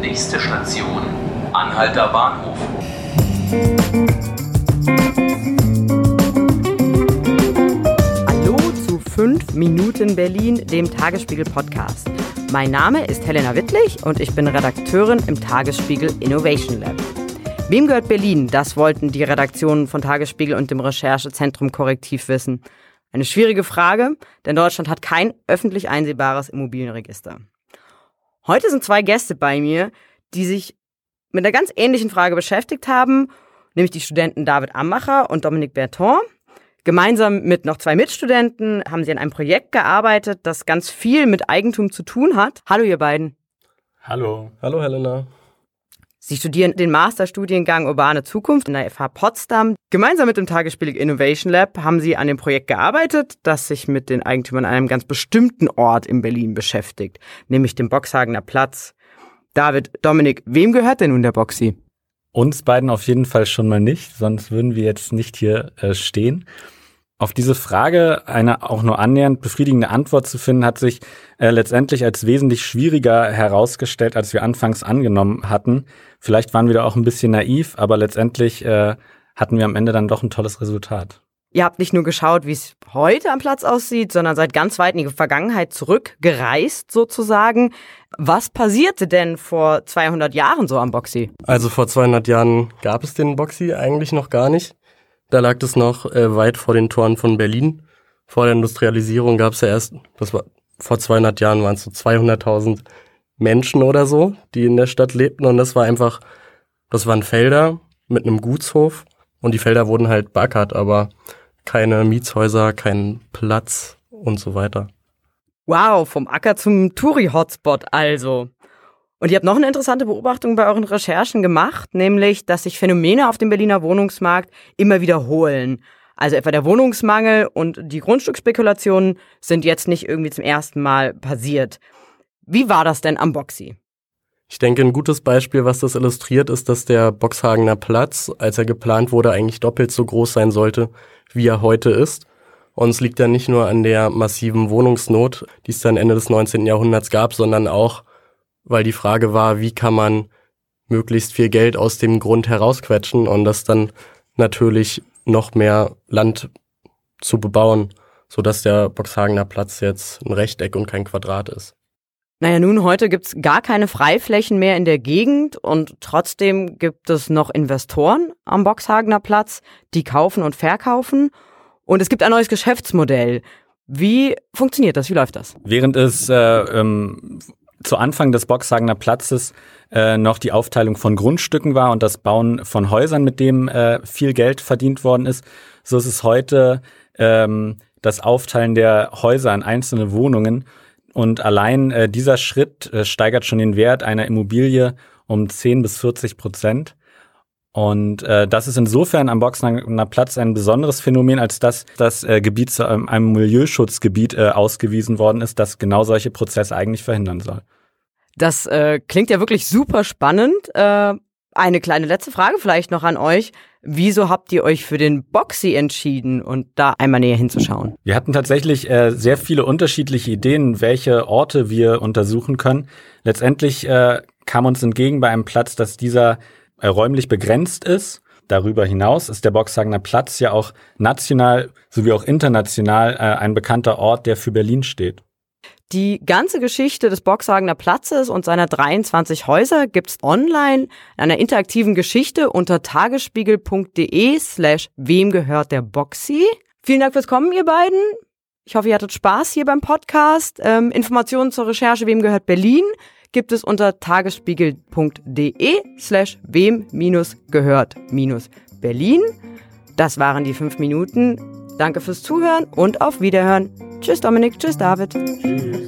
Nächste Station, Anhalter Bahnhof. Hallo zu 5 Minuten Berlin, dem Tagesspiegel-Podcast. Mein Name ist Helena Wittlich und ich bin Redakteurin im Tagesspiegel Innovation Lab. Wem gehört Berlin? Das wollten die Redaktionen von Tagesspiegel und dem Recherchezentrum Korrektiv wissen. Eine schwierige Frage, denn Deutschland hat kein öffentlich einsehbares Immobilienregister. Heute sind zwei Gäste bei mir, die sich mit einer ganz ähnlichen Frage beschäftigt haben, nämlich die Studenten David Ammacher und Dominique Berton. Gemeinsam mit noch zwei Mitstudenten haben sie an einem Projekt gearbeitet, das ganz viel mit Eigentum zu tun hat. Hallo ihr beiden. Hallo. Hallo Helena. Sie studieren den Masterstudiengang Urbane Zukunft in der FH Potsdam. Gemeinsam mit dem Tagesspiegel Innovation Lab haben Sie an dem Projekt gearbeitet, das sich mit den Eigentümern an einem ganz bestimmten Ort in Berlin beschäftigt, nämlich dem Boxhagener Platz. David, Dominik, wem gehört denn nun der Boxy? Uns beiden auf jeden Fall schon mal nicht, sonst würden wir jetzt nicht hier äh, stehen. Auf diese Frage eine auch nur annähernd befriedigende Antwort zu finden, hat sich äh, letztendlich als wesentlich schwieriger herausgestellt, als wir anfangs angenommen hatten. Vielleicht waren wir da auch ein bisschen naiv, aber letztendlich äh, hatten wir am Ende dann doch ein tolles Resultat. Ihr habt nicht nur geschaut, wie es heute am Platz aussieht, sondern seid ganz weit in die Vergangenheit zurückgereist sozusagen. Was passierte denn vor 200 Jahren so am Boxy? Also vor 200 Jahren gab es den Boxy eigentlich noch gar nicht. Da lag das noch äh, weit vor den Toren von Berlin. Vor der Industrialisierung gab es ja erst, das war vor 200 Jahren waren es so 200.000 Menschen oder so, die in der Stadt lebten und das war einfach, das waren Felder mit einem Gutshof und die Felder wurden halt backert, aber keine Mietshäuser, kein Platz und so weiter. Wow, vom Acker zum Touri-Hotspot also. Und ihr habt noch eine interessante Beobachtung bei euren Recherchen gemacht, nämlich, dass sich Phänomene auf dem Berliner Wohnungsmarkt immer wiederholen. Also etwa der Wohnungsmangel und die Grundstücksspekulationen sind jetzt nicht irgendwie zum ersten Mal passiert. Wie war das denn am Boxy? Ich denke, ein gutes Beispiel, was das illustriert, ist, dass der Boxhagener Platz, als er geplant wurde, eigentlich doppelt so groß sein sollte, wie er heute ist. Und es liegt dann nicht nur an der massiven Wohnungsnot, die es dann Ende des 19. Jahrhunderts gab, sondern auch weil die Frage war, wie kann man möglichst viel Geld aus dem Grund herausquetschen und das dann natürlich noch mehr Land zu bebauen, sodass der Boxhagener Platz jetzt ein Rechteck und kein Quadrat ist. Naja, nun, heute gibt's gar keine Freiflächen mehr in der Gegend und trotzdem gibt es noch Investoren am Boxhagener Platz, die kaufen und verkaufen. Und es gibt ein neues Geschäftsmodell. Wie funktioniert das? Wie läuft das? Während es äh, ähm, zu Anfang des Boxhagener Platzes äh, noch die Aufteilung von Grundstücken war und das Bauen von Häusern, mit dem äh, viel Geld verdient worden ist, so ist es heute ähm, das Aufteilen der Häuser in einzelne Wohnungen. Und allein äh, dieser Schritt äh, steigert schon den Wert einer Immobilie um 10 bis 40 Prozent. Und äh, das ist insofern am Boxhagener Platz ein besonderes Phänomen, als dass das äh, Gebiet zu einem, einem Milieuschutzgebiet äh, ausgewiesen worden ist, das genau solche Prozesse eigentlich verhindern soll. Das äh, klingt ja wirklich super spannend. Äh, eine kleine letzte Frage vielleicht noch an euch. Wieso habt ihr euch für den Boxy entschieden und da einmal näher hinzuschauen? Wir hatten tatsächlich äh, sehr viele unterschiedliche Ideen, welche Orte wir untersuchen können. Letztendlich äh, kam uns entgegen bei einem Platz, dass dieser äh, räumlich begrenzt ist. Darüber hinaus ist der Boxhagener Platz ja auch national sowie auch international äh, ein bekannter Ort, der für Berlin steht. Die ganze Geschichte des Boxhagener Platzes und seiner 23 Häuser gibt's online in einer interaktiven Geschichte unter tagesspiegel.de slash wem gehört der Boxy. Vielen Dank fürs Kommen, ihr beiden. Ich hoffe, ihr hattet Spaß hier beim Podcast. Ähm, Informationen zur Recherche Wem gehört Berlin gibt es unter tagesspiegel.de slash wem gehört Berlin. Das waren die fünf Minuten. Danke fürs Zuhören und auf Wiederhören. Tschüss Dominik, tschüss David. Tschüss.